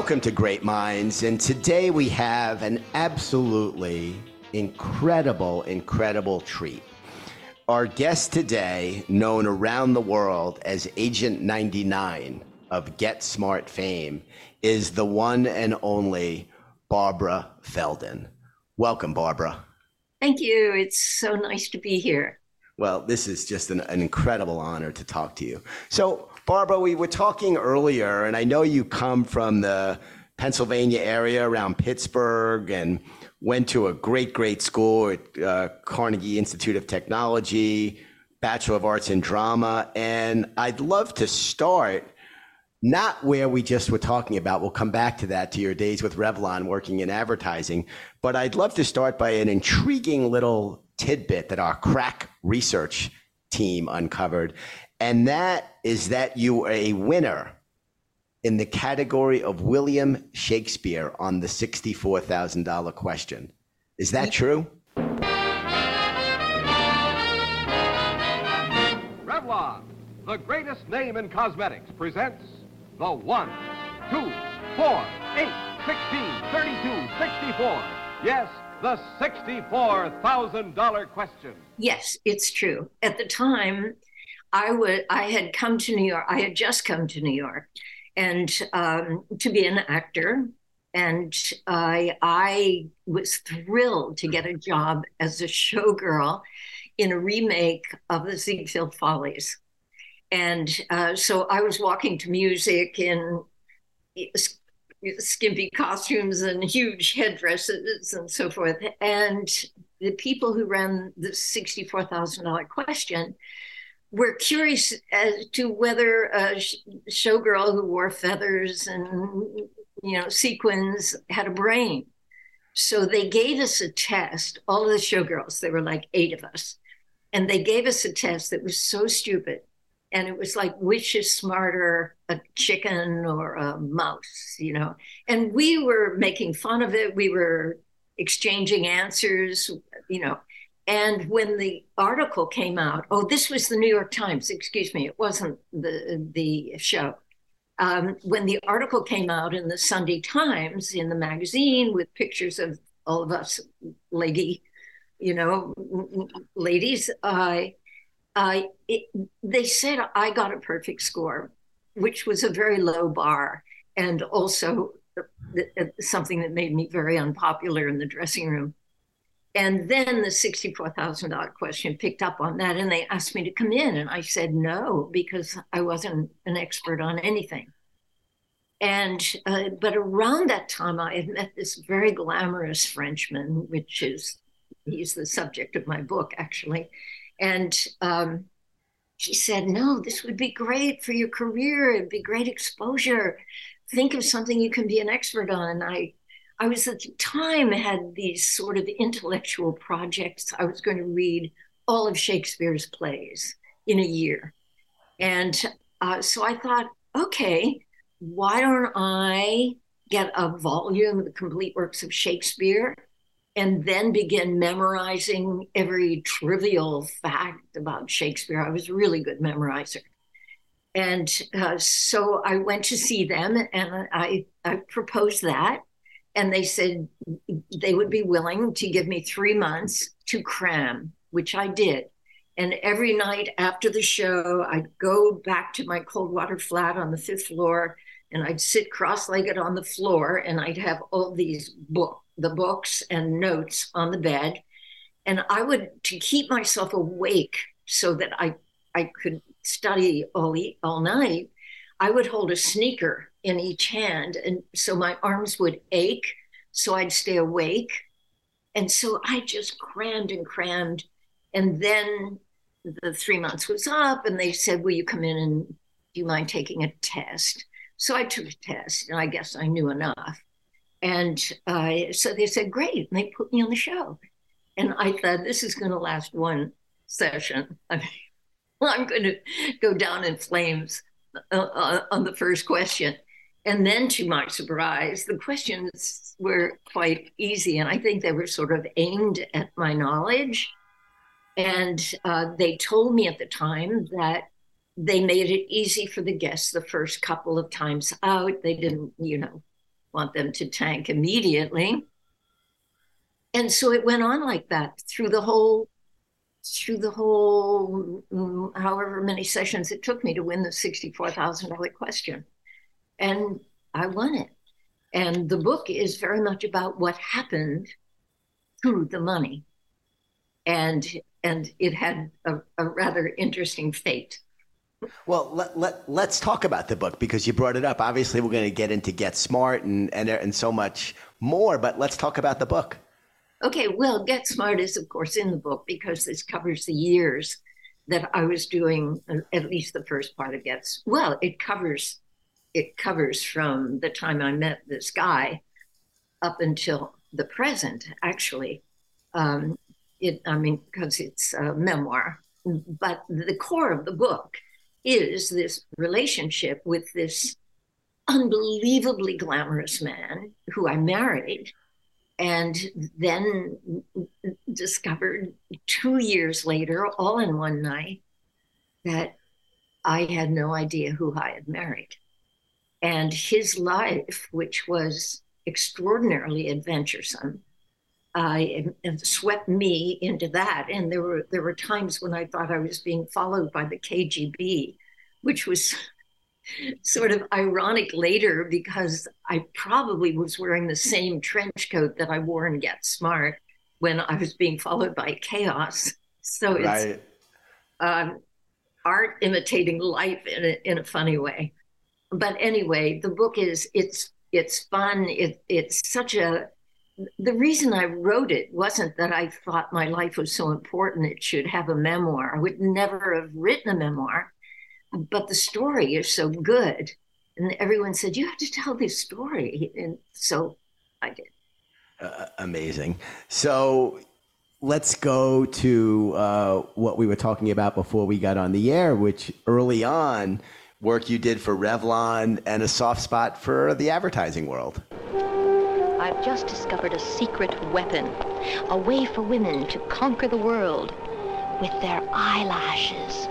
Welcome to Great Minds, and today we have an absolutely incredible, incredible treat. Our guest today, known around the world as Agent 99 of Get Smart fame, is the one and only Barbara Feldon. Welcome, Barbara. Thank you. It's so nice to be here. Well, this is just an, an incredible honor to talk to you. So, Barbara, we were talking earlier, and I know you come from the Pennsylvania area around Pittsburgh and went to a great, great school at uh, Carnegie Institute of Technology, Bachelor of Arts in Drama. And I'd love to start not where we just were talking about. We'll come back to that, to your days with Revlon working in advertising. But I'd love to start by an intriguing little tidbit that our crack research team uncovered. And that is that you are a winner in the category of William Shakespeare on the $64,000 question. Is that true? Revlon, the greatest name in cosmetics, presents the 1, 2, 4, 8, 16, 32, 64. Yes, the $64,000 question. Yes, it's true. At the time, I would I had come to New York. I had just come to New York, and um, to be an actor, and I I was thrilled to get a job as a showgirl in a remake of the Ziegfeld Follies, and uh, so I was walking to music in skimpy costumes and huge headdresses and so forth, and the people who ran the sixty-four thousand dollar question we're curious as to whether a showgirl who wore feathers and you know sequins had a brain. So they gave us a test. All of the showgirls, there were like eight of us, and they gave us a test that was so stupid, and it was like which is smarter, a chicken or a mouse, you know? And we were making fun of it. We were exchanging answers, you know. And when the article came out, oh, this was the New York Times, excuse me, it wasn't the, the show. Um, when the article came out in the Sunday Times in the magazine with pictures of all of us leggy, you know, ladies, I, I, it, they said I got a perfect score, which was a very low bar, and also something that made me very unpopular in the dressing room. And then the $64,000 question picked up on that, and they asked me to come in. And I said no, because I wasn't an expert on anything. And, uh, but around that time, I had met this very glamorous Frenchman, which is, he's the subject of my book, actually. And um, he said, No, this would be great for your career. It'd be great exposure. Think of something you can be an expert on. I I was at the time had these sort of intellectual projects. I was going to read all of Shakespeare's plays in a year. And uh, so I thought, okay, why don't I get a volume of the complete works of Shakespeare and then begin memorizing every trivial fact about Shakespeare? I was a really good memorizer. And uh, so I went to see them and I, I proposed that and they said they would be willing to give me three months to cram, which I did. And every night after the show, I'd go back to my cold water flat on the fifth floor and I'd sit cross legged on the floor and I'd have all these the books and notes on the bed. And I would, to keep myself awake so that I, I could study all, all night, I would hold a sneaker in each hand. And so my arms would ache. So I'd stay awake. And so I just crammed and crammed. And then the three months was up, and they said, Will you come in and do you mind taking a test? So I took a test, and I guess I knew enough. And uh, so they said, Great. And they put me on the show. And I thought, This is going to last one session. I'm going to go down in flames uh, uh, on the first question. And then, to my surprise, the questions were quite easy. And I think they were sort of aimed at my knowledge. And uh, they told me at the time that they made it easy for the guests the first couple of times out. They didn't, you know, want them to tank immediately. And so it went on like that through the whole through the whole mm, however many sessions it took me to win the $64,000 question. And I won it. And the book is very much about what happened to the money. And and it had a, a rather interesting fate. Well, let, let, let's talk about the book because you brought it up. Obviously, we're going to get into Get Smart and, and, and so much more, but let's talk about the book. Okay, well, Get Smart is, of course, in the book because this covers the years that I was doing uh, at least the first part of Gets. Well, it covers it covers from the time I met this guy up until the present, actually. Um, it, I mean, because it's a memoir, but the core of the book is this relationship with this unbelievably glamorous man who I married and then discovered two years later, all in one night, that I had no idea who I had married. And his life, which was extraordinarily adventuresome, uh, swept me into that. And there were there were times when I thought I was being followed by the KGB, which was sort of ironic later because I probably was wearing the same trench coat that I wore in Get Smart when I was being followed by KAOS. So it's right. um, art imitating life in a, in a funny way. But anyway, the book is it's it's fun. It, it's such a the reason I wrote it wasn't that I thought my life was so important it should have a memoir. I would never have written a memoir, but the story is so good. And everyone said, You have to tell this story. And so I did. Uh, amazing. So let's go to uh, what we were talking about before we got on the air, which early on, work you did for Revlon and a soft spot for the advertising world. I've just discovered a secret weapon, a way for women to conquer the world with their eyelashes.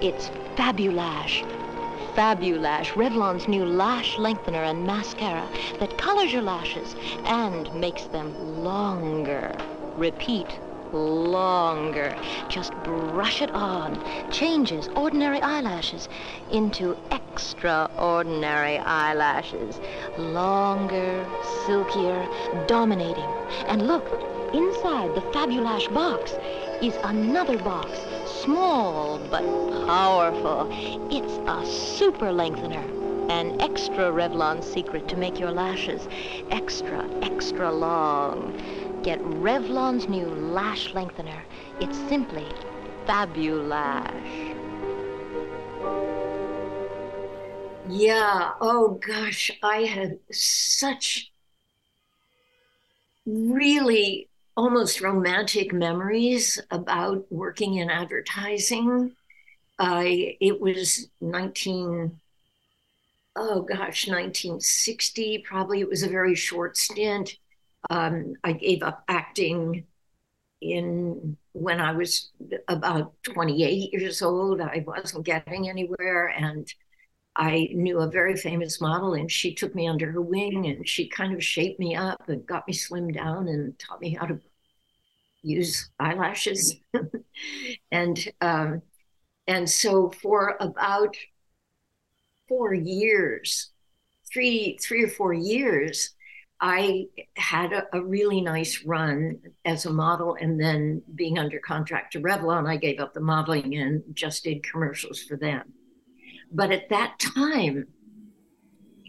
It's Fabulash. Fabulash, Revlon's new lash lengthener and mascara that colors your lashes and makes them longer. Repeat, longer. Just brush it on. Changes ordinary eyelashes into extraordinary eyelashes. Longer, silkier, dominating. And look, inside the Fabulash box is another box. Small but powerful. It's a super lengthener. An extra Revlon secret to make your lashes extra, extra long. Get Revlon's new lash lengthener. It's simply Fabulash. Yeah. Oh gosh, I had such really almost romantic memories about working in advertising. I it was 19 oh gosh 1960 probably it was a very short stint um, I gave up acting in when I was about 28 years old. I wasn't getting anywhere, and I knew a very famous model, and she took me under her wing, and she kind of shaped me up and got me slimmed down and taught me how to use eyelashes, and um, and so for about four years, three three or four years, I had a, a, really nice run as a model, and then being under contract to Revlon, I gave up the modeling and just did commercials for them. But at that time,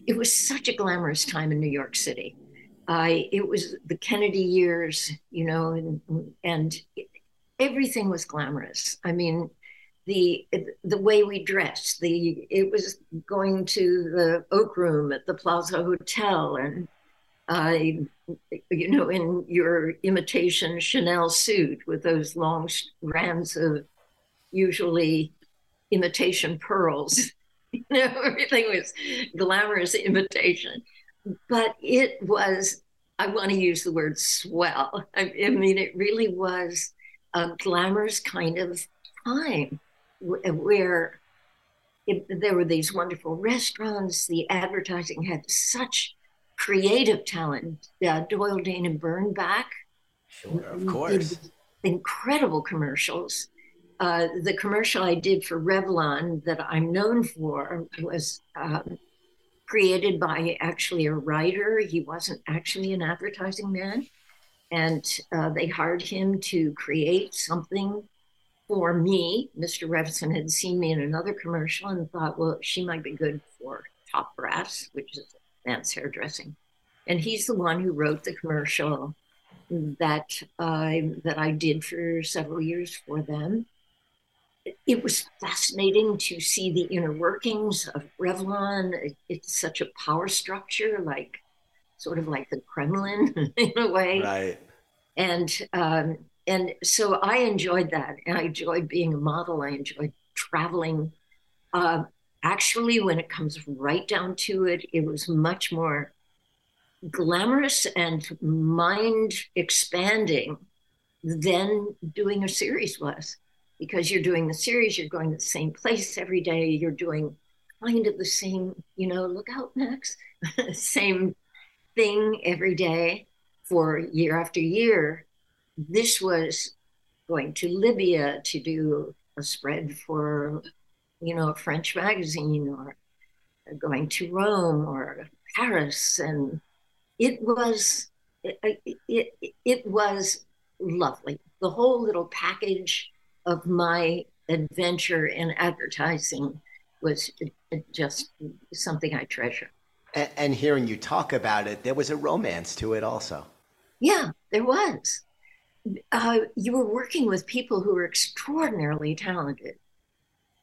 it was such a glamorous time in New York City. I it was the Kennedy years, you know, and, and everything was glamorous. I mean, the the way we dressed, the it was going to the Oak Room at the Plaza Hotel and I, you know, in your imitation Chanel suit with those long strands of usually imitation pearls. you know, everything was glamorous imitation. But it was, I want to use the word swell. I, I mean, it really was a glamorous kind of time where it, there were these wonderful restaurants. The advertising had such creative talent. Uh, Doyle Dane and Bernbach. Sure, of course. Incredible commercials. Uh, the commercial I did for Revlon that I'm known for was um, created by actually a writer. He wasn't actually an advertising man. And uh, they hired him to create something for me. Mr. Revson had seen me in another commercial and thought, well, she might be good for Top Brass, which is men's hairdressing. And he's the one who wrote the commercial that I that I did for several years for them. It was fascinating to see the inner workings of Revlon. It's such a power structure, like sort of like the Kremlin in a way. Right. And um, and so I enjoyed that. And I enjoyed being a model. I enjoyed traveling. Uh, actually, when it comes right down to it, it was much more glamorous and mind expanding than doing a series was. Because you're doing the series, you're going to the same place every day, you're doing kind of the same, you know, look out, Max, same thing every day for year after year this was going to Libya to do a spread for, you know, a French magazine or going to Rome or Paris. And it was, it, it, it was lovely. The whole little package of my adventure in advertising was just something I treasure. And, and, hearing you talk about it, there was a romance to it also. Yeah, there was uh, you were working with people who were extraordinarily talented.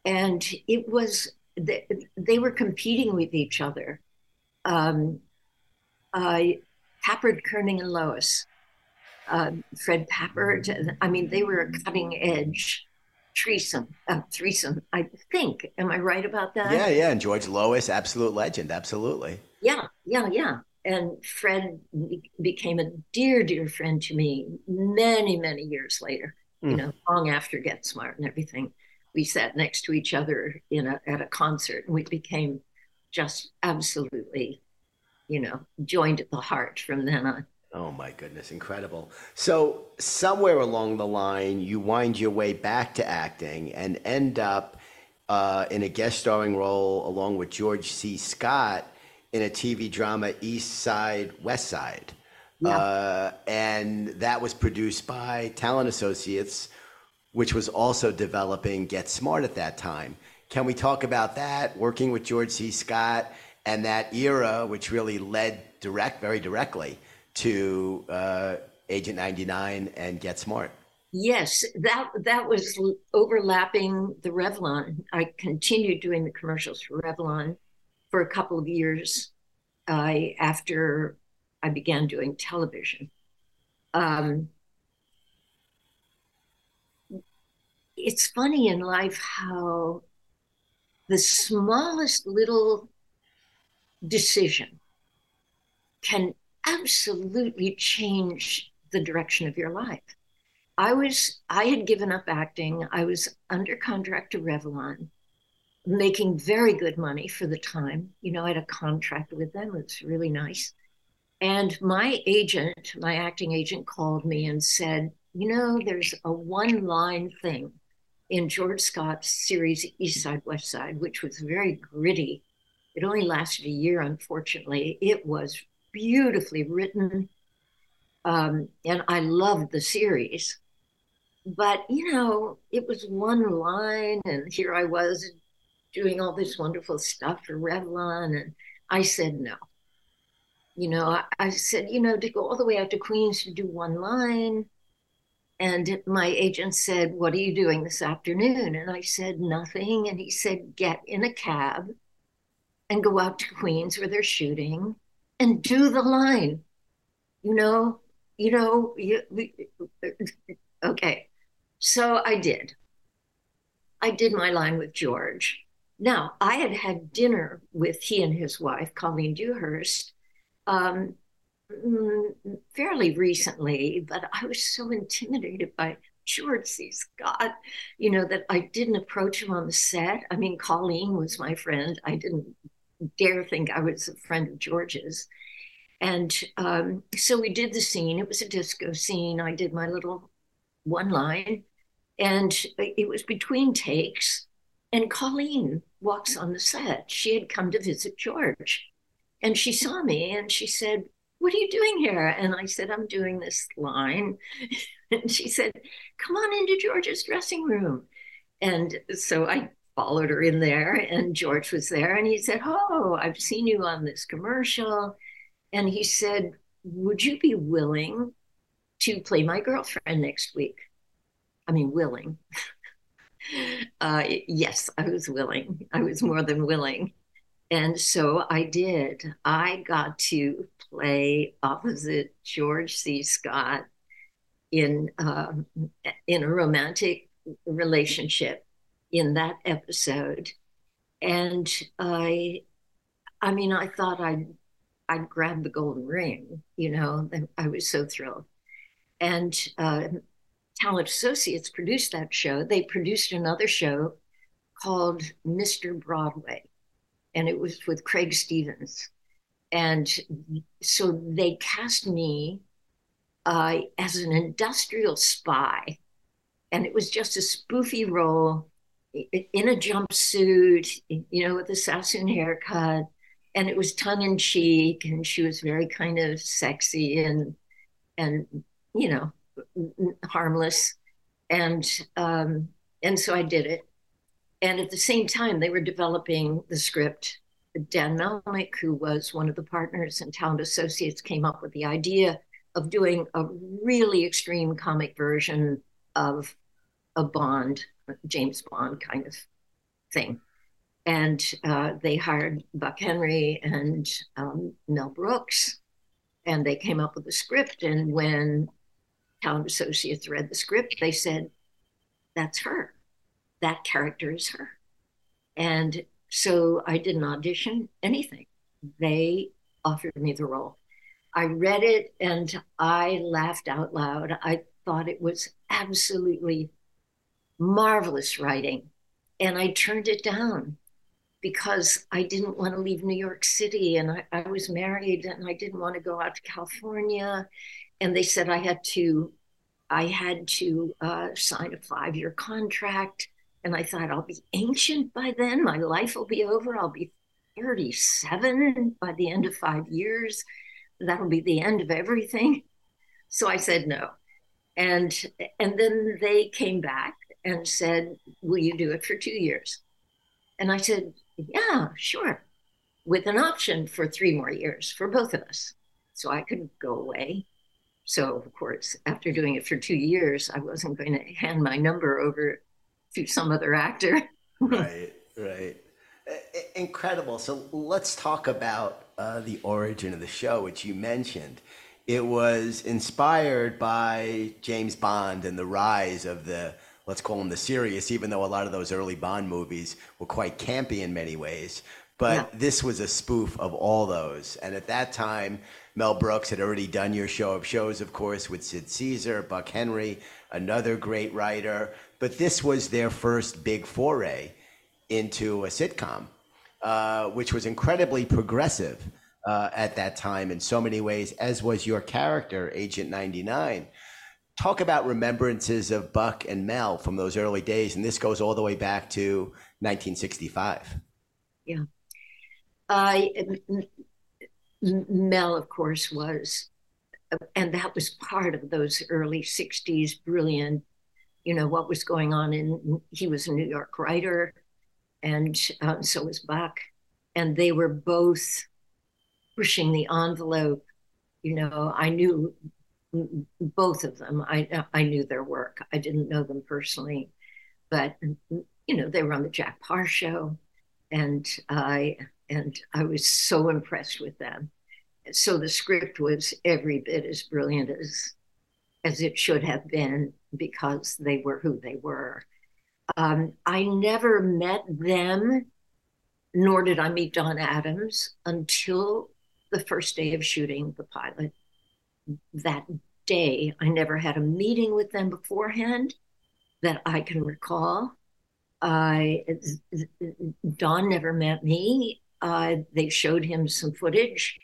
And it was, they, they were competing with each other. Um, uh, Papert, Koenig, and Lois, uh, Fred Papert, I mean, they were a cutting edge threesome, uh, threesome, I think. Am I right about that? Yeah, yeah. And George Lois, absolute legend, absolutely. Yeah, yeah, yeah and Fred became a dear, dear friend to me many, many years later. Mm. You hmm. know, long after Get Smart and everything, we sat next to each other in a, at a concert, and we became just absolutely, you know, joined at the heart from then on. Oh my goodness, incredible. So, somewhere along the line, you wind your way back to acting and end up uh, in a guest starring role along with George C. Scott in a TV drama, East Side, West Side. Yeah. Uh, and that was produced by Talent Associates, which was also developing Get Smart at that time. Can we talk about that, working with George C. Scott and that era, which really led direct, very directly to uh, Agent 99 and Get Smart? Yes, that that was overlapping the Revlon. I continued doing the commercials for Revlon for a couple of years uh, after I began doing television. Um, it's funny in life how the smallest little decision can absolutely change the direction of your life. I was I had given up acting. I was under contract to Revlon making very good money for the time. You know, I had a contract with them, it was really nice. And my agent, my acting agent, called me and said, You know, there's a one line thing in George Scott's series East Side, West Side, which was very gritty. It only lasted a year, unfortunately. It was beautifully written. Um, and I loved the series. But, you know, it was one line, and here I was doing all this wonderful stuff for Revlon. And I said no. You know, I, I said, you know, to go all the way out to Queens to do one line. And my agent said, What are you doing this afternoon? And I said, Nothing. And he said, Get in a cab and go out to Queens where they're shooting and do the line. You know, you know, you, okay. So I did. I did my line with George. Now, I had had dinner with he and his wife, Colleen Dewhurst, um, fairly recently, but I was so intimidated by George C. Scott, you know, that I didn't approach him on the set. I mean, Colleen was my friend. I didn't dare think I was a friend of George's. And um, so we did the scene. It was a disco scene. I did my little one line, and it was between takes. And Colleen walks on the set. She had come to visit George. And she saw me and she said, What are you doing here? And I said, I'm doing this line. and she said, Come on into George's dressing room. And so I followed her in there, and George was there. And he said, Oh, I've seen you on this commercial. And he said, Would you be willing to play my girlfriend next week? I mean, willing. uh, yes, I was willing. I was more than willing. And so I did. I got to play opposite George C. Scott in um, in a romantic relationship in that episode, and I, I mean, I thought I'd I'd grab the golden ring. You know, I was so thrilled. And uh, Talent Associates produced that show. They produced another show called Mr. Broadway, and it was with Craig Stevens. And so they cast me uh, as an industrial spy. And it was just a spoofy role in a jumpsuit, you know, with a Sassoon haircut. And it was tongue in cheek, and she was very kind of sexy and, and you know, harmless. And um, and so I did it. And at the same time, they were developing the script. Dan Melnick, who was one of the partners in Talent Associates, came up with the idea of doing a really extreme comic version of a Bond, James Bond kind of thing. And uh, they hired Buck Henry and um, Mel Brooks, and they came up with the script. And when Talent Associates read the script, they said, That's her. That character is her. And so I didn't audition anything. They offered me the role. I read it and I laughed out loud. I thought it was absolutely marvelous writing. And I turned it down because I didn't want to leave New York City and I, I was married and I didn't want to go out to California. And they said I had to, I had to uh, sign a five-year contract. And I thought I'll be ancient by then. My life will be over. I'll be 37 by the end of five years that'll be the end of everything. So I said no. And and then they came back and said, Will you do it for two years? And I said, Yeah, sure. With an option for three more years for both of us. So I could go away. So of course, after doing it for two years, I wasn't going to hand my number over to some other actor. right, right. Incredible. So let's talk about uh, the origin of the show, which you mentioned. It was inspired by James Bond and the rise of the, let's call them the serious, even though a lot of those early Bond movies were quite campy in many ways. But yeah. this was a spoof of all those. And at that time, Mel Brooks had already done your show of shows, of course, with Sid Caesar, Buck Henry, another great writer. But this was their first big foray into a sitcom. Uh, which was incredibly progressive uh, at that time in so many ways, as was your character, Agent 99. Talk about remembrances of Buck and Mel from those early days, and this goes all the way back to 1965. Yeah. Mel, of course, was, and that was part of those early 60s brilliant, you know, what was going on in, he was a New York writer and uh, so was Buck. And they were both pushing the envelope. You know, I knew both of them. I I knew their work. I didn't know them personally, but you know, they were on the Jack Paar show, and I and I was so impressed with them. So the script was every bit as brilliant as as it should have been because they were who they were. Um, I never met them, nor did I meet Don Adams until the first day of shooting the pilot that day. I never had a meeting with them beforehand that I can recall. I Don never met me. Uh, they showed him some footage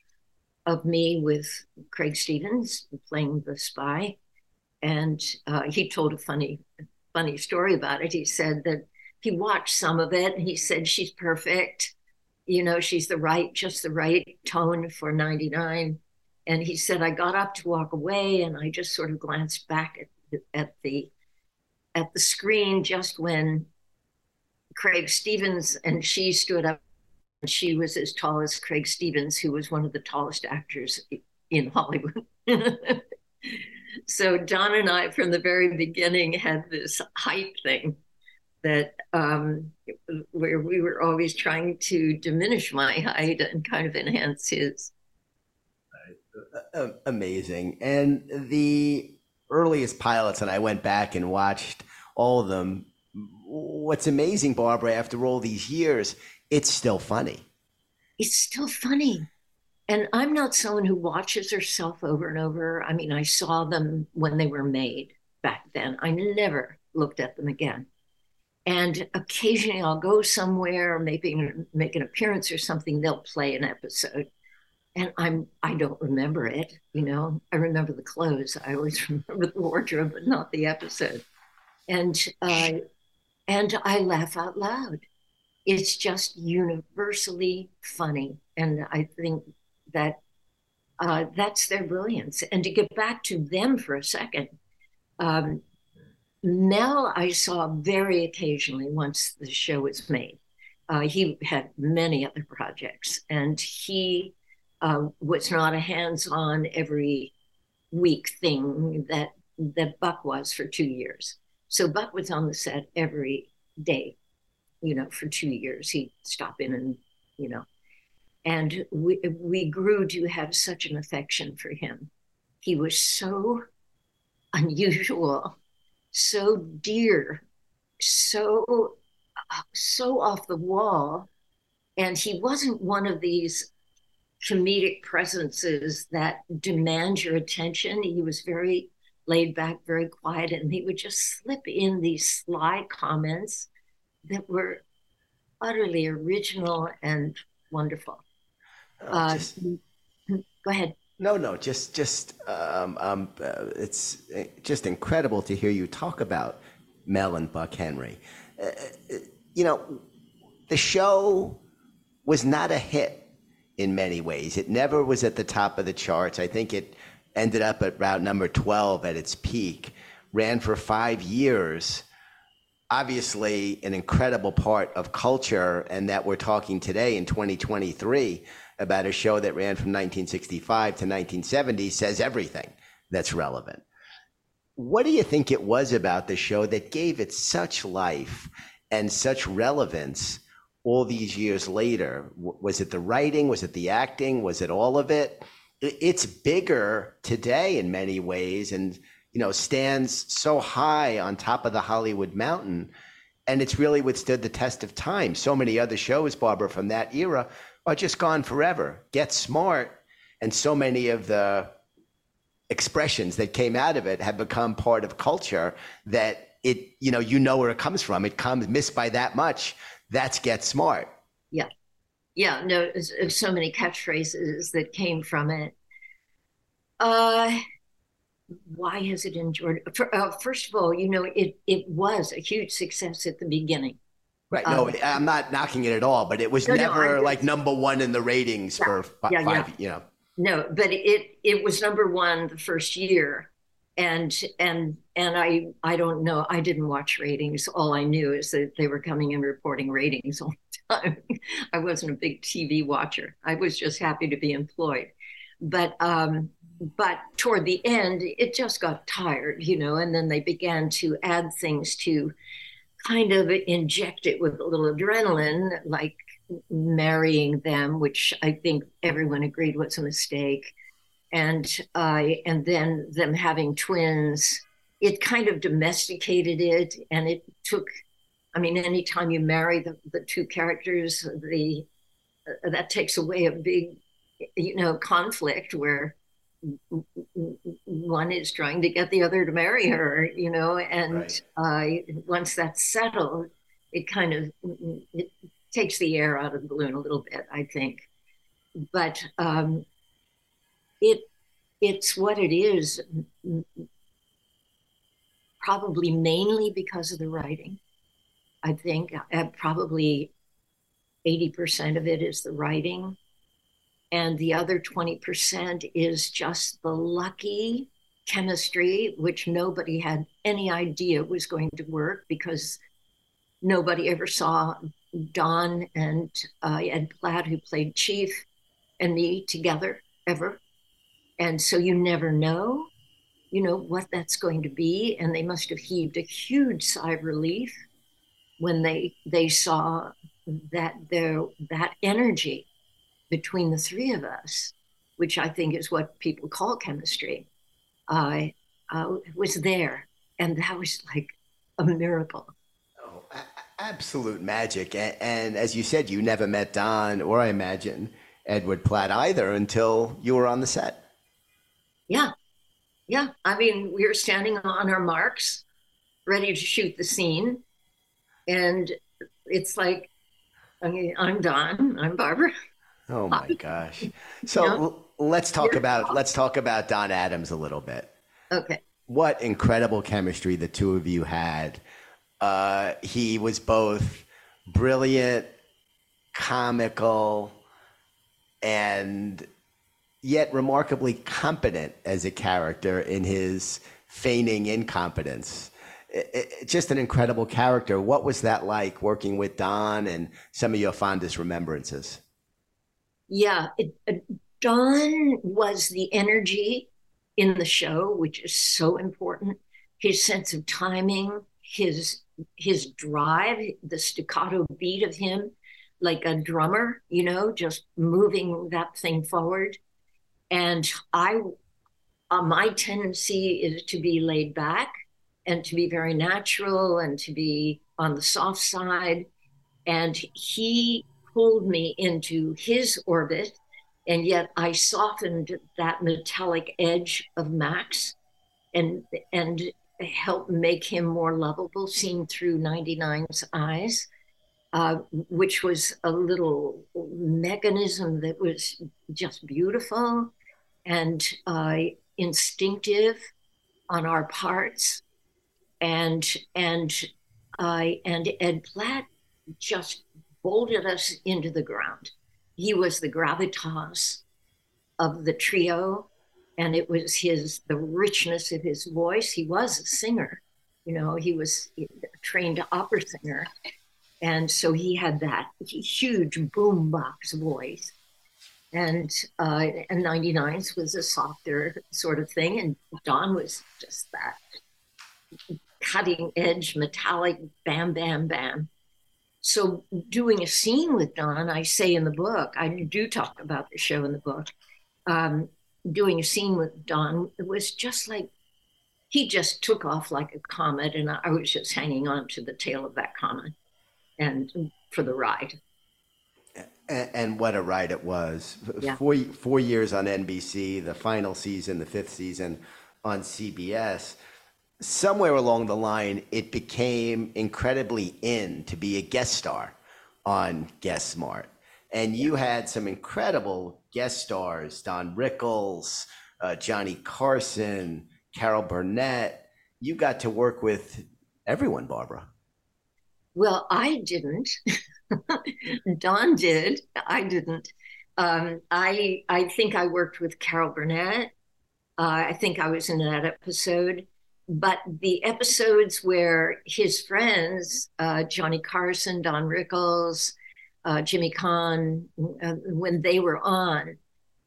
of me with Craig Stevens playing the spy, and uh, he told a funny, funny story about it. He said that he watched some of it, and he said she's perfect. You know, she's the right, just the right tone for '99. And he said I got up to walk away, and I just sort of glanced back at the, at the at the screen just when Craig Stevens and she stood up. She was as tall as Craig Stevens, who was one of the tallest actors in Hollywood. so Don and I, from the very beginning, had this height thing that um, where we were always trying to diminish my height and kind of enhance his. Amazing. And the earliest pilots, and I went back and watched all of them what's amazing, Barbara, after all these years, it's still funny. It's still funny. And I'm not someone who watches herself over and over. I mean, I saw them when they were made back then. I never looked at them again. And occasionally I'll go somewhere, maybe make an appearance or something, they'll play an episode. And I'm I don't remember it, you know. I remember the clothes. I always remember the wardrobe, but not the episode. And uh, and I laugh out loud. It's just universally funny. And I think that uh, that's their brilliance. And to get back to them for a second, um, Mel, I saw very occasionally once the show was made. Uh, he had many other projects, and he uh, was not a hands-on every week thing that that Buck was for two years. So Buck was on the set every day, you know, for two years. He'd stop in and, you know, and we, we grew to have such an affection for him. He was so unusual, so dear, so so off the wall, and he wasn't one of these comedic presences that demand your attention. He was very laid back, very quiet, and he would just slip in these sly comments that were utterly original and wonderful. Oh, uh, just, go ahead. No, no, just, just, um, um, uh, it's uh, just incredible to hear you talk about Mel and Buck Henry. Uh, uh, you know, the show was not a hit in many ways. It never was at the top of the charts. I think it ended up at route number 12 at its peak, ran for five years. Obviously, an incredible part of culture, and that we're talking today in 2023 about a show that ran from 1965 to 1970 says everything that's relevant. What do you think it was about the show that gave it such life and such relevance all these years later? Was it the writing? Was it the acting? Was it all of it? it's bigger today in many ways and you know stands so high on top of the hollywood mountain and it's really withstood the test of time so many other shows barbara from that era are just gone forever get smart and so many of the expressions that came out of it have become part of culture that it you know you know where it comes from it comes missed by that much that's get smart yeah yeah, no, so many catchphrases that came from it. Uh, why has it endured? Uh, first of all, you know, it it was a huge success at the beginning. Right. No, um, I'm not knocking it at all, but it was no, never no, like number one in the ratings yeah, for fi- yeah, five. Yeah. You know. No, but it it was number one the first year, and and and I I don't know. I didn't watch ratings. All I knew is that they were coming and reporting ratings all the time. I wasn't a big TV watcher. I was just happy to be employed. But um, but toward the end, it just got tired, you know, and then they began to add things to kind of inject it with a little adrenaline, like marrying them, which I think everyone agreed was a mistake, and uh, and then them having twins. It kind of domesticated it, and it took I mean, anytime you marry the, the two characters, the uh, that takes away a big, you know, conflict where one is trying to get the other to marry her, you know, and right. uh, once that's settled, it kind of it takes the air out of the balloon a little bit, I think. But um, it it's what it is, probably mainly because of the writing. I think uh, probably 80% of it is the writing. And the other 20% is just the lucky chemistry, which nobody had any idea was going to work because nobody ever saw Don and uh, Ed Platt, who played Chief, and me together ever. And so you never know, you know, what that's going to be. And they must have heaved a huge sigh of relief when they they saw that there that energy between the three of us, which I think is what people call chemistry, uh, uh, was there, and that was like a miracle. Oh, absolute magic! And, and as you said, you never met Don, or I imagine Edward Platt either, until you were on the set. Yeah, yeah. I mean, we were standing on our marks, ready to shoot the scene, and it's like, I mean, I'm Don, I'm Barbara. Oh my gosh! So let's talk about let's talk about Don Adams a little bit. Okay. What incredible chemistry the two of you had. Uh, he was both brilliant, comical, and yet remarkably competent as a character in his feigning incompetence it, it, just an incredible character. What was that like working with Don and some of your fondest remembrances? Yeah, it, uh, Don was the energy in the show, which is so important. His sense of timing, his his drive, the staccato beat of him, like a drummer, you know, just moving that thing forward. And I, uh, my tendency is to be laid back and to be very natural and to be on the soft side. And he pulled me into his orbit. And yet I softened that metallic edge of Max and, and helped make him more lovable, seen through 99's eyes. Uh, which was a little mechanism that was just beautiful and uh, instinctive on our parts and and I and Ed Platt just bolted us into the ground. He was the gravitas of the trio, and it was his the richness of his voice. He was a singer, you know. He was a trained opera singer, and so he had that huge boombox voice. And uh, and 99s was a softer sort of thing, and Don was just that cutting edge, metallic, bam, bam, bam. So, doing a scene with Don, I say in the book, I do talk about the show in the book. Um, doing a scene with Don was just like he just took off like a comet, and I was just hanging on to the tail of that comet and for the ride. And, and what a ride it was! Yeah. Four four years on NBC, the final season, the fifth season on CBS somewhere along the line, it became incredibly in to be a guest star on Get Smart. And you had some incredible guest stars Don Rickles, uh, Johnny Carson, Carol Burnett. You got to work with everyone, Barbara. Well, I didn't. Don did. I didn't. Um, I I think I worked with Carol Burnett. Uh, I think I was in that episode but the episodes where his friends, uh, Johnny Carson, Don Rickles, uh, Jimmy Caan, uh, when they were on,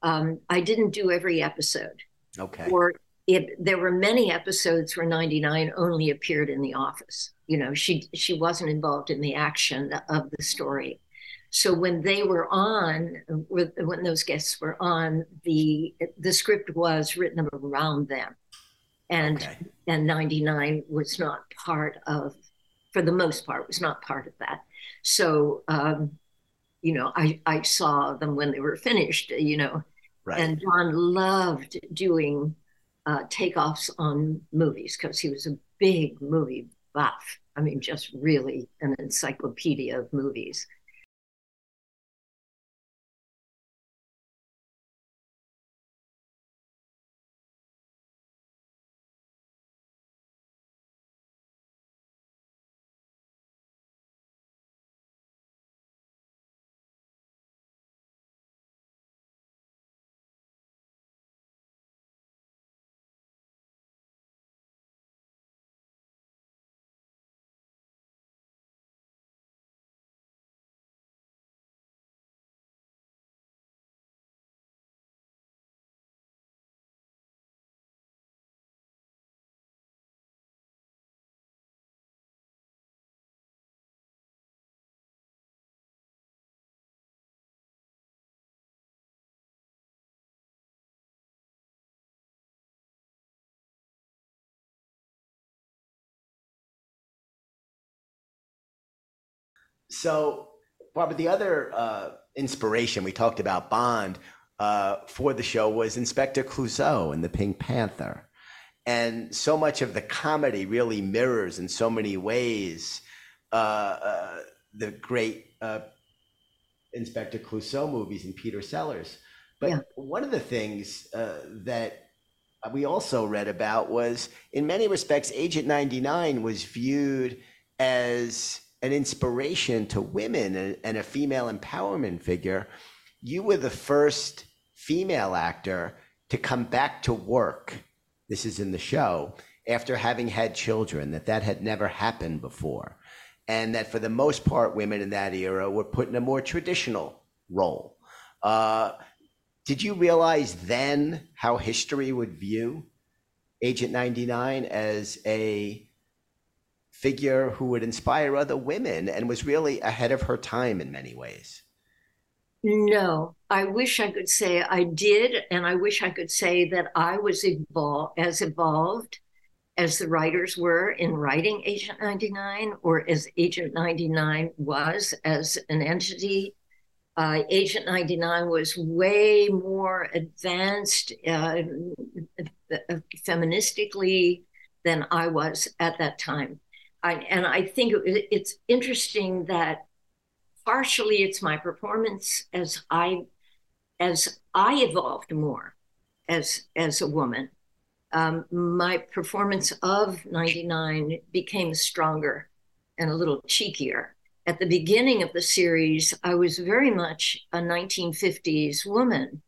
um, I didn't do every episode. Okay. Or it, there were many episodes where 99 only appeared in the office. You know, she she wasn't involved in the action of the story. So when they were on, when those guests were on, the the script was written around them and okay. and 99 was not part of for the most part was not part of that so um, you know I, I saw them when they were finished you know Right. And John loved doing uh, takeoffs on movies because he was a big movie buff. I mean, just really an encyclopedia of movies. So, Barbara, the other uh, inspiration we talked about Bond uh, for the show was Inspector Clouseau and the Pink Panther. And so much of the comedy really mirrors in so many ways uh, uh the great uh, Inspector Clouseau movies and Peter Sellers. But yeah. one of the things uh, that we also read about was, in many respects, Agent 99 was viewed as an inspiration to women and, and a female empowerment figure. You were the first female actor to come back to work. This is in the show after having had children, that that had never happened before. And that for the most part, women in that era were put in a more traditional role. Uh, did you realize then how history would view Agent 99 as a figure who would inspire other women and was really ahead of her time in many ways. No, I wish I could say I did, and I wish I could say that I was evol- as evolved as the writers were in writing Agent 99 or as Agent 99 was as an entity. Uh, Agent 99 was way more advanced uh, feministically than I was at that time. I, and I think it, it's interesting that partially it's my performance as I as I evolved more as as a woman. Um, my performance of 99 became stronger and a little cheekier. At the beginning of the series, I was very much a 1950s woman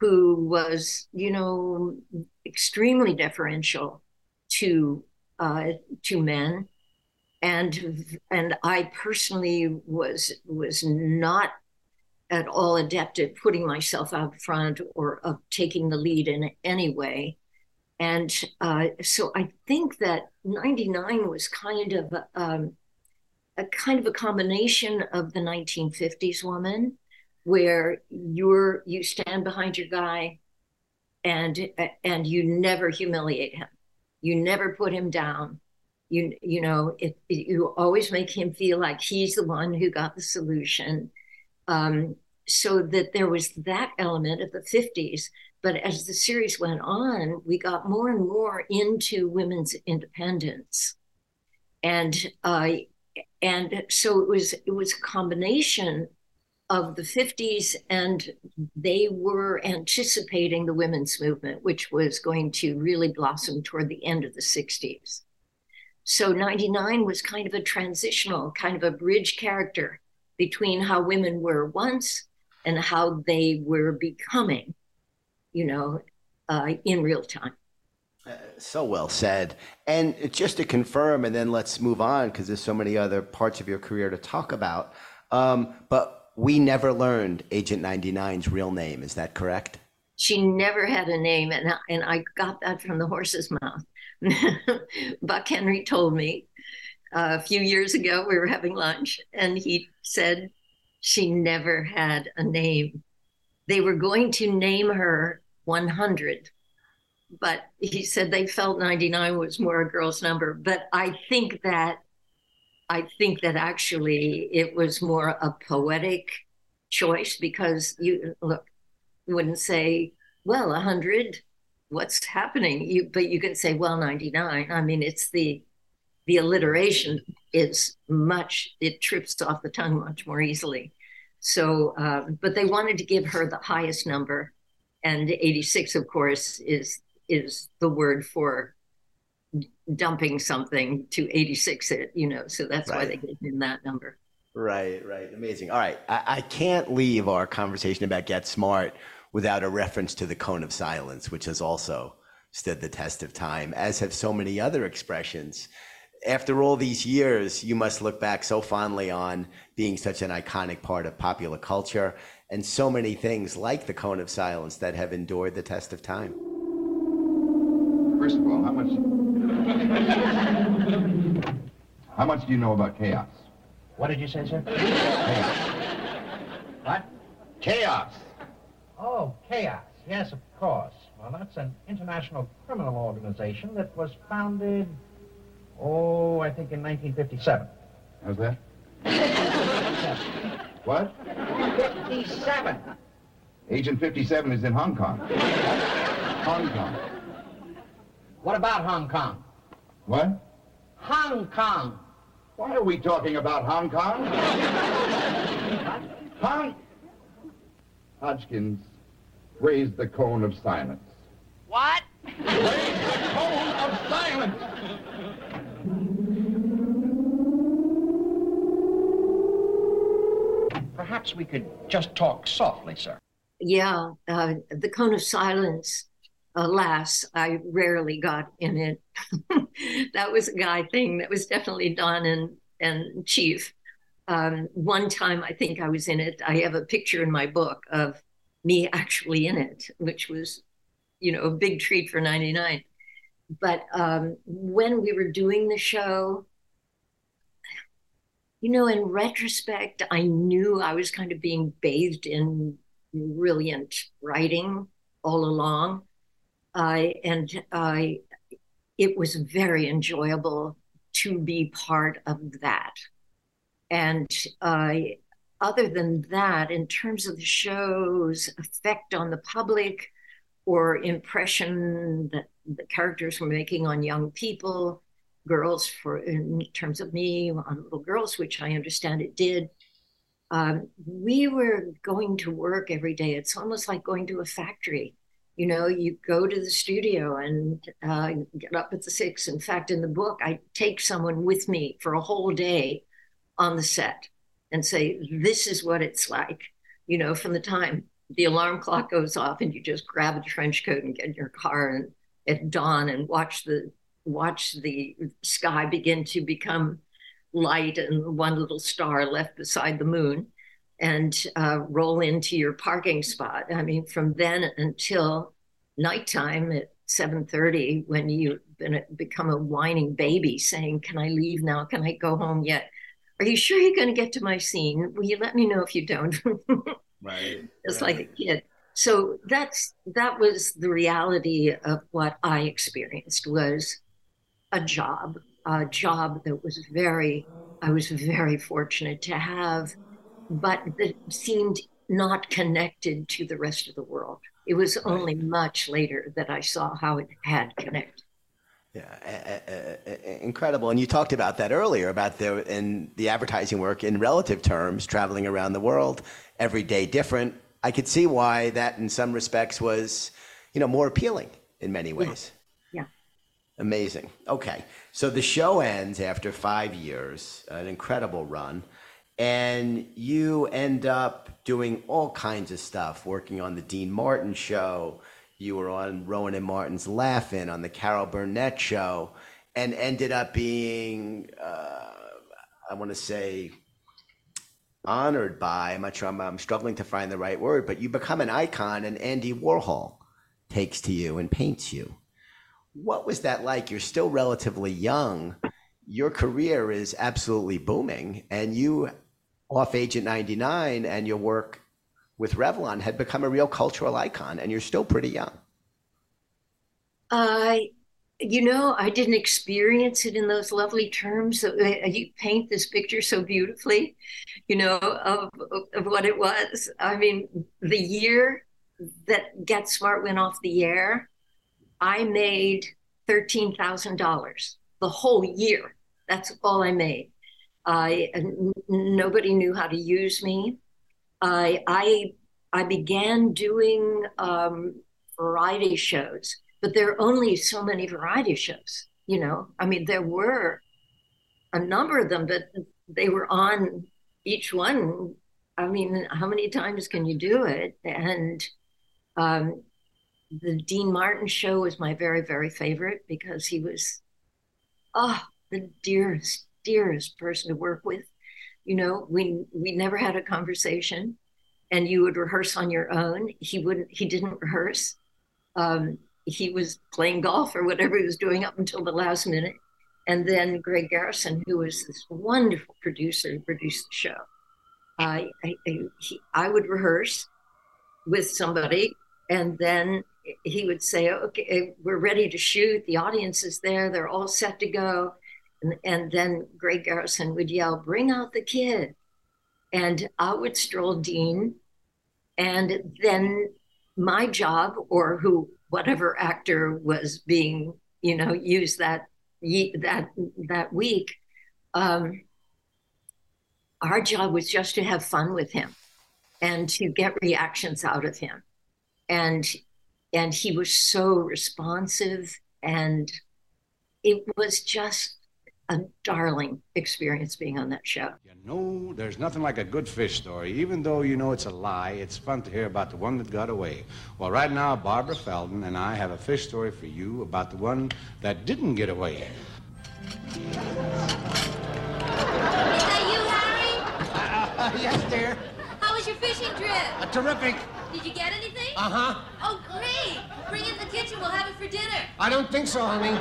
who was, you know, extremely deferential to uh, to men and and I personally was was not at all adept at putting myself out front or of taking the lead in any way. And uh, so I think that 99 was kind of um, a kind of a combination of the 1950s woman where you're you stand behind your guy and and you never humiliate him. You never put him down you you know it, it, you always make him feel like he's the one who got the solution. Um, so that there was that element of the 50s but as the series went on we got more and more into women's independence. And uh, and so it was it was a combination of the 50s and they were anticipating the women's movement which was going to really blossom toward the end of the 60s so 99 was kind of a transitional, kind of a bridge character between how women were once and how they were becoming, you know, uh, in real time. Uh, so well said. And just to confirm, and then let's move on because there's so many other parts of your career to talk about. Um, but we never learned Agent 99's real name. Is that correct? She never had a name, and and I got that from the horse's mouth. Buck Henry told me uh, a few years ago, we were having lunch, and he said she never had a name. They were going to name her 100, but he said they felt 99 was more a girl's number. But I think that I think that actually it was more a poetic choice because you look, you wouldn't say well, 100, what's happening? You, but you can say, well, 99. I mean, it's the the alliteration is much it trips off the tongue much more easily. So, uh, but they wanted to give her the highest number, and 86, of course, is is the word for dumping something to 86 it you know so that's right. why they gave him that number right right amazing all right I, I can't leave our conversation about get smart without a reference to the cone of silence which has also stood the test of time as have so many other expressions after all these years you must look back so fondly on being such an iconic part of popular culture and so many things like the cone of silence that have endured the test of time first of all how much how much do you know about KAOS? What did you say, sir? KAOS. What? KAOS. Oh, KAOS. Yes, of course. Well, that's an international criminal organization that was founded, oh, I think in 1957. How's that? what? 57. Agent 57 is in Hong Kong. Hong Kong. What about Hong Kong? What? Hong Kong. Why are we talking about Hong Kong? Hong... Hodgkins raised the cone of silence. What? Raise the cone of silence! Perhaps we could just talk softly, sir. Yeah, uh, the cone of silence alas, I rarely got in it. that was a guy thing. That was definitely Don and and Chief. Um, one time, I think I was in it. I have a picture in my book of me actually in it, which was, you know, a big treat for '99. But um, when we were doing the show, you know, in retrospect, I knew I was kind of being bathed in brilliant writing all along I and I, it was very enjoyable to be part of that. And I, other than that, in terms of the show's effect on the public or impression that the characters were making on young people, girls, for in terms of me, on little girls, which I understand it did. Um, we were going to work every day. It's almost like going to a factory you know you go to the studio and uh, get up at the six in fact in the book i take someone with me for a whole day on the set and say this is what it's like you know from the time the alarm clock goes off and you just grab a trench coat and get in your car and at dawn and watch the watch the sky begin to become light and one little star left beside the moon and uh, roll into your parking spot. I mean, from then until nighttime at 7.30 when you become a whining baby saying, can I leave now? Can I go home yet? Are you sure you're going to get to my scene? Will you let me know if you don't? right. It's right. like a kid. So that's that was the reality of what I experienced was a job, a job that was very I was very fortunate to have, but that seemed not connected to the rest of the world. It was only much later that I saw how it had connected. Yeah, incredible. And you talked about that earlier about the in the advertising work in relative terms, traveling around the world, every day different. I could see why that, in some respects, was you know more appealing in many ways. Yeah. yeah. Amazing. Okay, so the show ends after five years, an incredible run and you end up doing all kinds of stuff, working on the Dean Martin show. You were on Rowan and Martin's Laugh-In on the Carol Burnett show, and ended up being, uh, I want to say, honored by. I'm not sure. I'm, I'm struggling to find the right word, but you become an icon, and Andy Warhol takes to you and paints you. What was that like? You're still relatively young. Your career is absolutely booming, and you off Agent 99 and your work with Revlon had become a real cultural icon, and you're still pretty young. I, you know, I didn't experience it in those lovely terms. Uh, you paint this picture so beautifully, you know, of, of what it was. I mean, the year that Get Smart went off the air, I made $13,000 the whole year. That's all I made. I nobody knew how to use me. I I I began doing um, variety shows, but there are only so many variety shows. You know, I mean, there were a number of them, but they were on each one. I mean, how many times can you do it? And um, the Dean Martin show was my very, very favorite because he was, oh, the dearest, dearest person to work with. You know, we we never had a conversation, and you would rehearse on your own. He wouldn't. He didn't rehearse. Um, he was playing golf or whatever he was doing up until the last minute. And then Greg Garrison, who was this wonderful producer who produced the show. I, I, he, I would rehearse with somebody, and then he would say, "Okay, we're ready to shoot. The audience is there. They're all set to go." And, and then Greg Garrison would yell, "Bring out the kid!" And I would stroll Dean, and then my job, or who whatever actor was being, you know, used that that that week, um, our job was just to have fun with him and to get reactions out of him, and and he was so responsive, and it was just a darling experience being on that show. You know, there's nothing like a good fish story. Even though you know it's a lie, it's fun to hear about the one that got away. Well, right now, Barbara Feldon and I have a fish story for you about the one that didn't get away. Is that you, Harry? Uh, yes, dear. How was your fishing trip? Uh, terrific. Did you get anything? Uh-huh. Oh, great. Bring it in the kitchen. We'll have it for dinner. I don't think so, honey.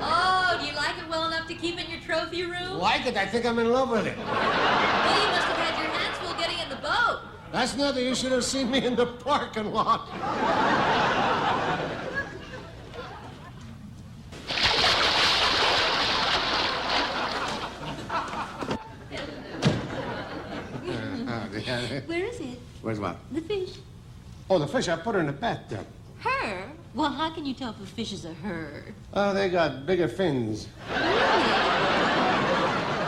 Oh, do you like it well enough to keep in your trophy room? Like it? I think I'm in love with it. Well, you must have had your hands full getting in the boat. That's nothing. You should have seen me in the parking lot. Where is it? Where's what? The fish. Oh, the fish. I put her in the bathtub. Her? Well, how can you tell if a fish is a her? Oh, uh, they got bigger fins.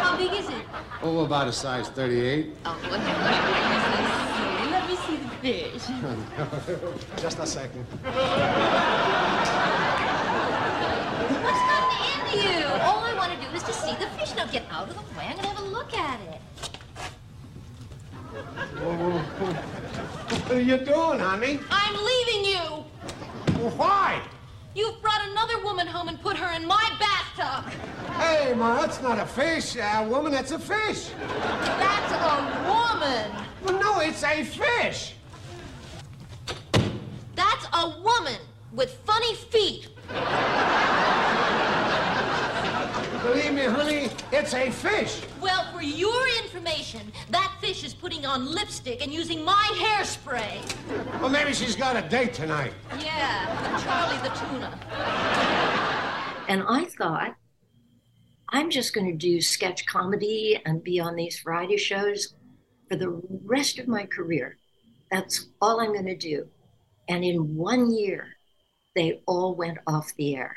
How big is it? Oh, about a size 38. Oh, whatever. Let me see the fish. Oh, Just a second. What's gotten into you? All I want to do is to see the fish. Now get out of the way. I'm going to have a look at it. What are you doing, honey? I'm leaving you. Why? You've brought another woman home and put her in my bathtub. Hey, Ma, that's not a fish, uh, woman. That's a fish. That's a woman. Well, no, it's a fish. That's a woman with funny feet. Believe me, honey, it's a fish. Well, for your information, that fish is putting on lipstick and using my hairspray. Well, maybe she's got a date tonight. Yeah, Charlie the tuna. And I thought, I'm just going to do sketch comedy and be on these variety shows for the rest of my career. That's all I'm going to do. And in one year, they all went off the air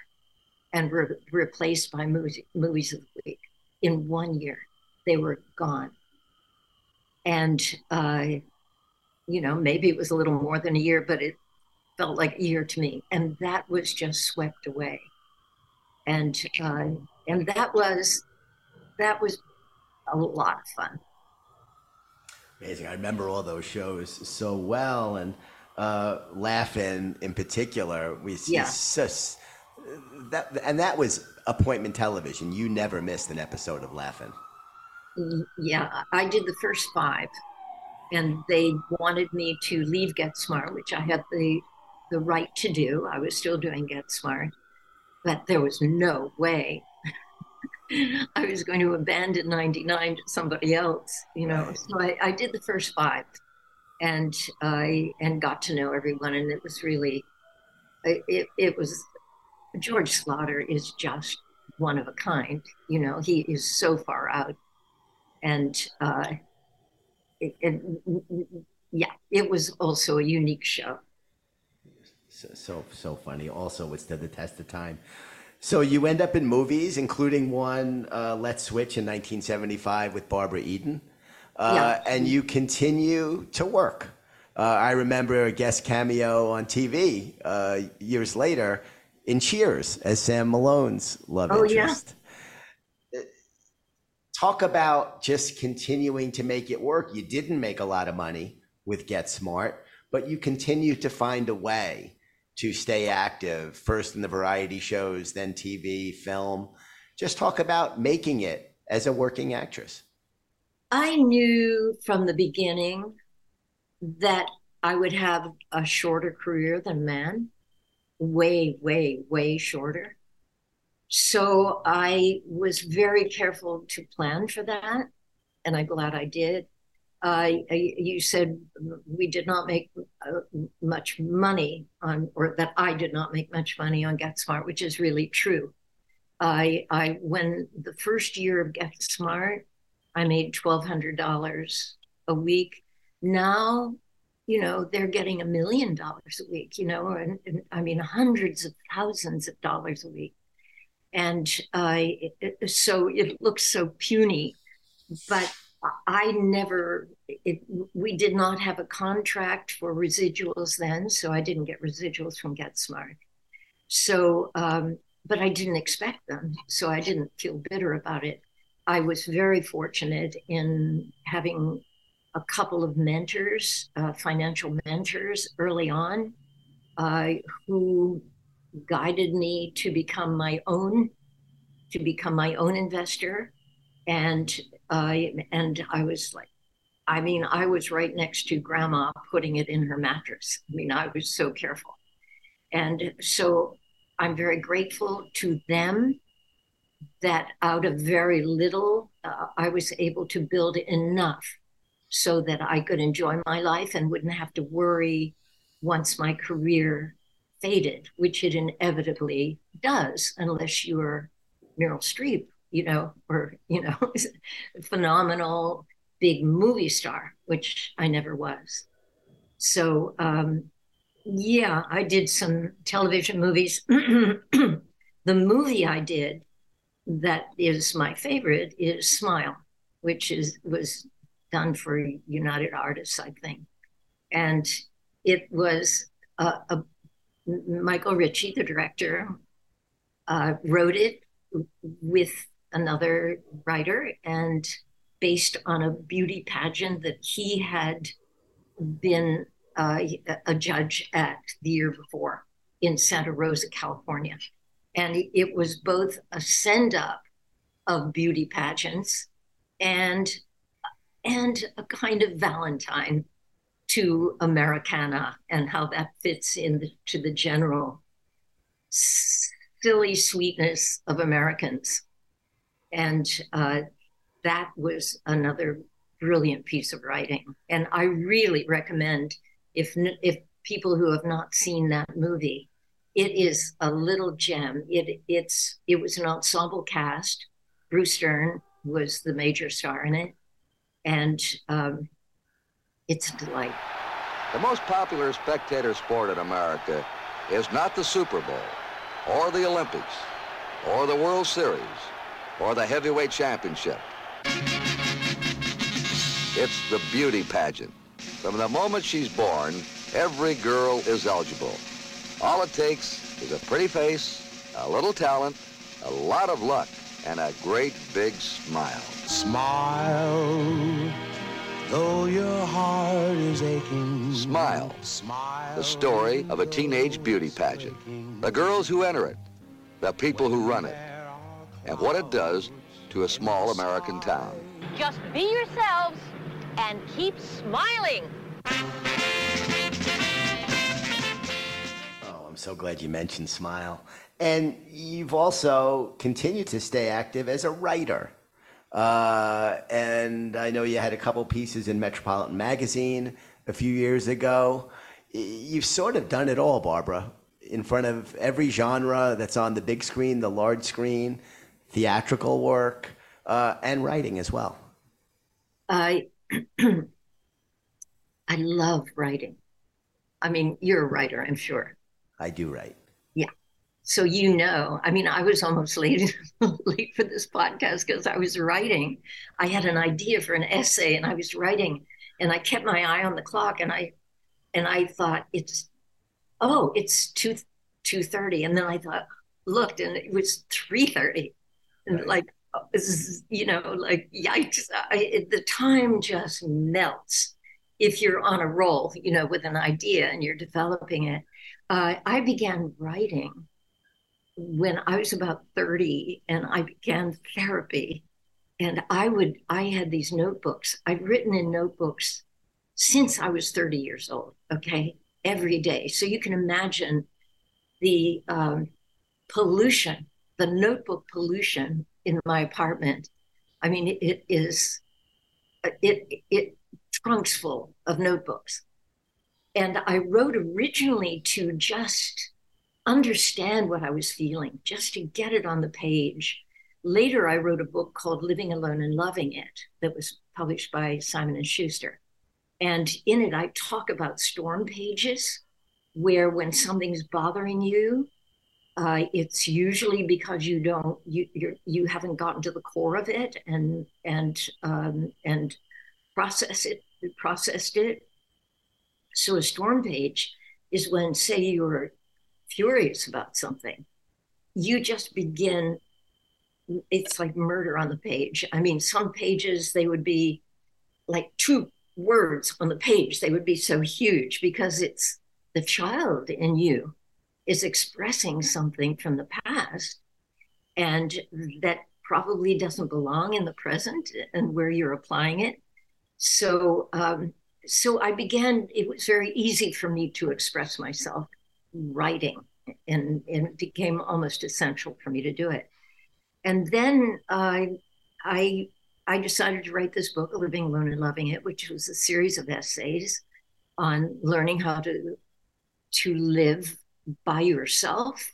and were replaced by movies, movies of the week. In one year, they were gone. And, uh, you know, maybe it was a little more than a year, but it felt like a year to me. And that was just swept away and uh, and that was that was a lot of fun. Amazing. I remember all those shows so well, and uh, Laugh-In in particular. We Yeah. sus- that and that was appointment television. You never missed an episode of Laugh-In. Yeah, I did the first five, and they wanted me to leave Get Smart, which I had the the right to do. I was still doing Get Smart, but there was no way I was going to abandon 99 to somebody else, you know. So I, I did the first five, and I and got to know everyone, and it was really, it, it was. George Schlatter is just one of a kind, you know. He is so far out and uh, it, it, yeah, it was also a unique show. So, so, so funny. Also, would stood the test of time. So you end up in movies, including one, uh, Let's Switch in 1975 with Barbara Eden. Uh, Yeah. And you continue to work. Uh, I remember a guest cameo on TV uh, years later in Cheers as Sam Malone's love Oh, yeah. Talk about just continuing to make it work. You didn't make a lot of money with Get Smart, but you continue to find a way to stay active, first in the variety shows, then TV, film. Just talk about making it as a working actress. I knew from the beginning that I would have a shorter career than men, way, way, way shorter. So I was very careful to plan for that, and I'm glad I did. I- you said we did not make uh, much money on, or that I did not make much money on Get Smart, which is really true. I, I, when the first year of Get Smart, I made twelve hundred dollars a week. Now, you know, they're getting a million dollars a week. You know, and, and I mean hundreds of thousands of dollars a week, and I so it looks so puny, but I never. It, we did not have a contract for residuals then, so I didn't get residuals from Get Smart. So, um, but I didn't expect them, so I didn't feel bitter about it. I was very fortunate in having a couple of mentors, uh, financial mentors early on, uh, who guided me to become my own, to become my own investor, and I and I was like, I mean, I was right next to Grandma putting it in her mattress. I mean, I was so careful, and so I'm very grateful to them that out of very little, uh, I was able to build enough so that I could enjoy my life and wouldn't have to worry once my career faded, which it inevitably does, unless you're Meryl Streep, you know, or, you know, phenomenal big movie star, which I never was. So, um, yeah, I did some television movies. the movie I did that is my favorite is Smile, which is was done for United Artists, I think, and it was a, a Michael Ritchie, the director, uh, wrote it with another writer and based on a beauty pageant that he had been uh, a judge at the year before in Santa Rosa, California. And it was both a send up of beauty pageants and and a kind of Valentine to Americana and how that fits into the, the general silly sweetness of Americans. And uh, that was another brilliant piece of writing. And I really recommend if if people who have not seen that movie, it is a little gem. It it's it was an ensemble cast. Bruce Dern was the major star in it, and um, it's a delight. The most popular spectator sport in America is not the Super Bowl, or the Olympics, or the World Series, or the heavyweight championship. It's the beauty pageant. From the moment she's born, every girl is eligible. All it takes is a pretty face, a little talent, a lot of luck, and a great big smile. Smile, though your heart is aching. Smile, the story of a teenage beauty pageant. The girls who enter it, the people who run it, and what it does to a small American town. Just be yourselves and keep smiling. Oh, I'm so glad you mentioned Smile. And you've also continued to stay active as a writer. Uh, and I know you had a couple pieces in Metropolitan Magazine a few years ago. You've sort of done it all, Barbara, in front of every genre that's on the big screen, the large screen, theatrical work, uh, and writing as well. I I love writing. I mean, you're a writer, I'm sure. I do write. So you know, I mean, I was almost late late for this podcast because I was writing. I had an idea for an essay and I was writing and I kept my eye on the clock and I and I thought it's oh, it's two two thirty. And then I thought, looked and it was three thirty. And Right. like you know, like yikes, I, the time just melts if you're on a roll, you know, with an idea and you're developing it. Uh, I began writing when I was about 30 and I began therapy. And I would, I had these notebooks. I'd written in notebooks since I was 30 years old, okay, every day. So you can imagine the um, pollution, the notebook pollution in my apartment. I mean, it, is, it, it trunks full of notebooks. And I wrote originally to just understand what I was feeling, just to get it on the page. Later, I wrote a book called Living Alone and Loving It that was published by Simon and Schuster. And in it, I talk about storm pages, where when something's bothering you, uh, it's usually because you don't you you're, you haven't gotten to the core of it and and um, and process it processed it. So a storm page is when, say, you're furious about something, you just begin. It's like murder on the page. I mean, some pages they would be like two words on the page. They would be so huge because it's the child in you is expressing something from the past and that probably doesn't belong in the present and where you're applying it. So, um, so I began. It was very easy for me to express myself writing, and, and it became almost essential for me to do it. And then I, I, I decided to write this book, "Living Alone and Loving It," which was a series of essays on learning how to to live by yourself,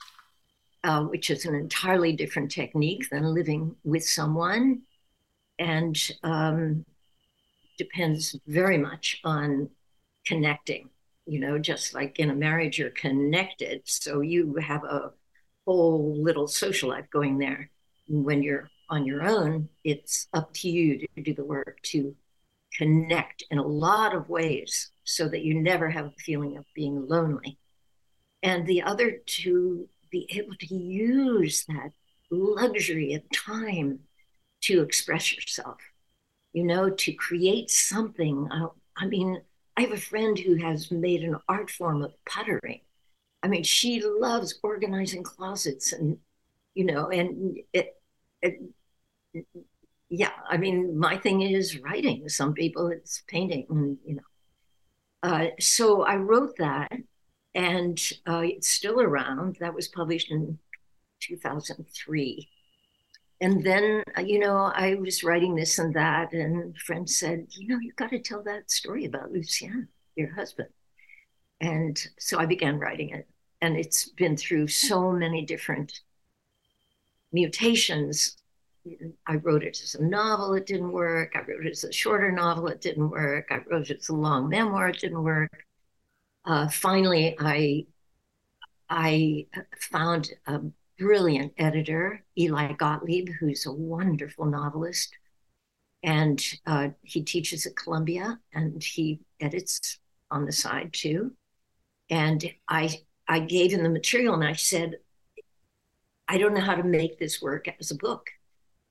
uh, which is an entirely different technique than living with someone, and um, depends very much on connecting. You know, just like in a marriage, you're connected, so you have a whole little social life going there. When you're on your own, it's up to you to do the work to connect in a lot of ways so that you never have a feeling of being lonely and the other to be able to use that luxury of time to express yourself, you know, to create something. Uh, I mean, I have a friend who has made an art form of puttering. I mean, she loves organizing closets and, you know, and it, it yeah, I mean, my thing is writing. Some people it's painting, and, you know. Uh, so I wrote that and uh, it's still around. That was published in 2003. And then, uh, you know, I was writing this and that, and friends said, you know, you've got to tell that story about Lucien, your husband. And so I began writing it. And it's been through so many different mutations. I wrote it as a novel, it didn't work. I wrote it as a shorter novel, it didn't work. I wrote it as a long memoir, it didn't work uh, finally, I I found a brilliant editor, Eli Gottlieb, who's a wonderful novelist, and uh, he teaches at Columbia and he edits on the side too. And I I gave him the material and I said, I don't know how to make this work as a book.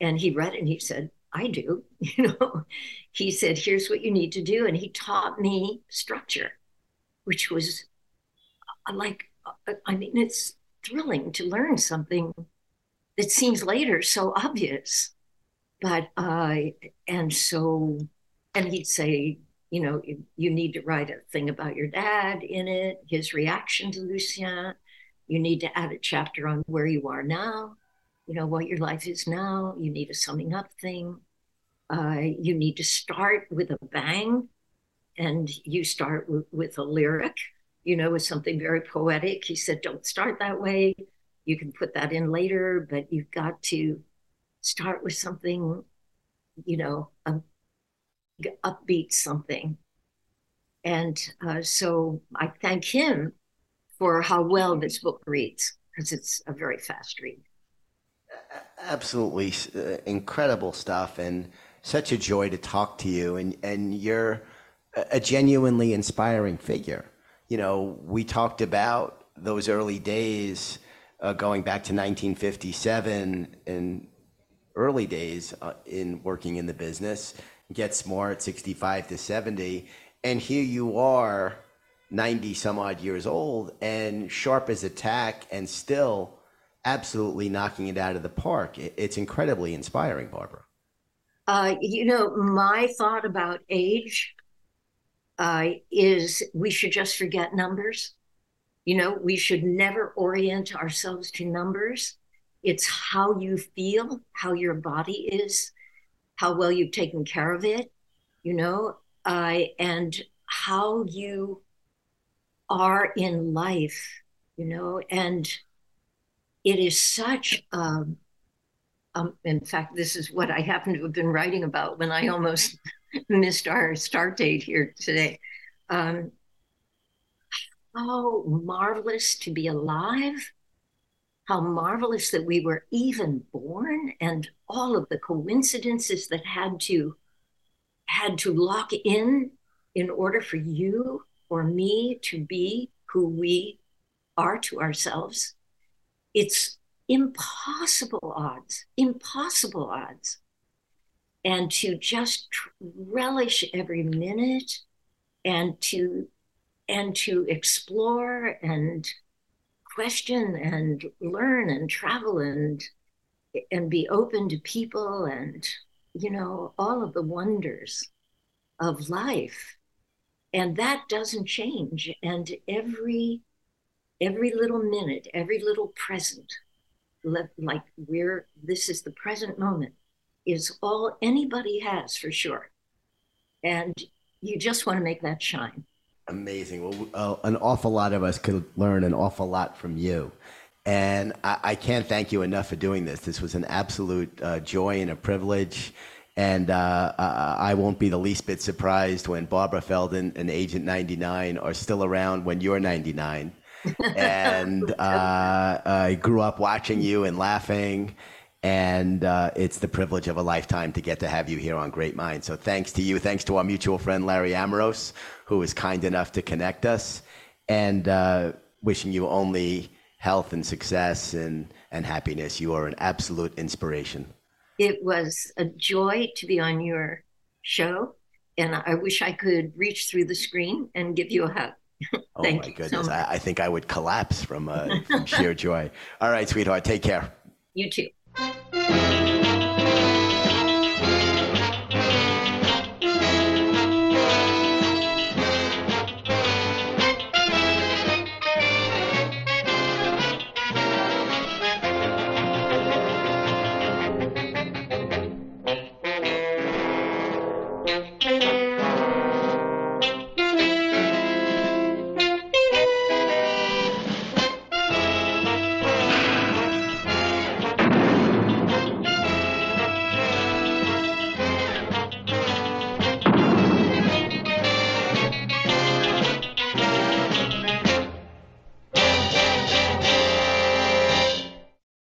And he read it and he said, I do. You know, he said, here's what you need to do. And he taught me structure which was uh, like, uh, I mean, it's thrilling to learn something that seems later so obvious. But, uh, and so, and he'd say, you know, you, you need to write a thing about your dad in it, his reaction to Lucien. You need to add a chapter on where you are now, you know, what your life is now. You need a summing up thing. Uh, you need to start with a bang and you start w- with a lyric, you know, with something very poetic. He said, don't start that way. You can put that in later, but you've got to start with something, you know, a, upbeat something. And uh, so I thank him for how well this book reads because it's a very fast read. Absolutely uh, incredible stuff, and such a joy to talk to you. And and you're a genuinely inspiring figure. You know, we talked about those early days uh, going back to 1957 and early days uh, in working in the business. Get smart, 65 to 70, and here you are 90 some odd years old and sharp as a tack and still absolutely knocking it out of the park. It's incredibly inspiring, Barbara. Uh, you know, my thought about age uh, is we should just forget numbers. You know, we should never orient ourselves to numbers. It's how you feel, how your body is, how well you've taken care of it, you know, uh, and how you are in life, you know, and it is such um, um, in fact, this is what I happen to have been writing about when I almost missed our start date here today. Um, how marvelous to be alive! How marvelous that we were even born, and all of the coincidences that had to had to lock in in order for you or me to be who we are to ourselves. It's impossible odds, impossible odds. And to just relish every minute and to and to explore and question and learn and travel and and be open to people and you know all of the wonders of life. And that doesn't change. And every every little minute every little present like we're this is the present moment is all anybody has for sure. And you just want to make that shine. Amazing. Well uh, an awful lot of us could learn an awful lot from you. And I, I can't thank you enough for doing this. This was an absolute uh, joy and a privilege. And uh, I won't be the least bit surprised when Barbara Feldon and Agent 99 are still around when you're 99 and uh, I grew up watching you and laughing. And uh, it's the privilege of a lifetime to get to have you here on Great Minds. So thanks to you. Thanks to our mutual friend, Larry Amoros, who was kind enough to connect us. And uh, wishing you only health and success and, and happiness. You are an absolute inspiration. It was a joy to be on your show. And I wish I could reach through the screen and give you a hug. oh my goodness. So I, I, think I would collapse from, uh, from sheer joy. All right, sweetheart. Take care. You too. Música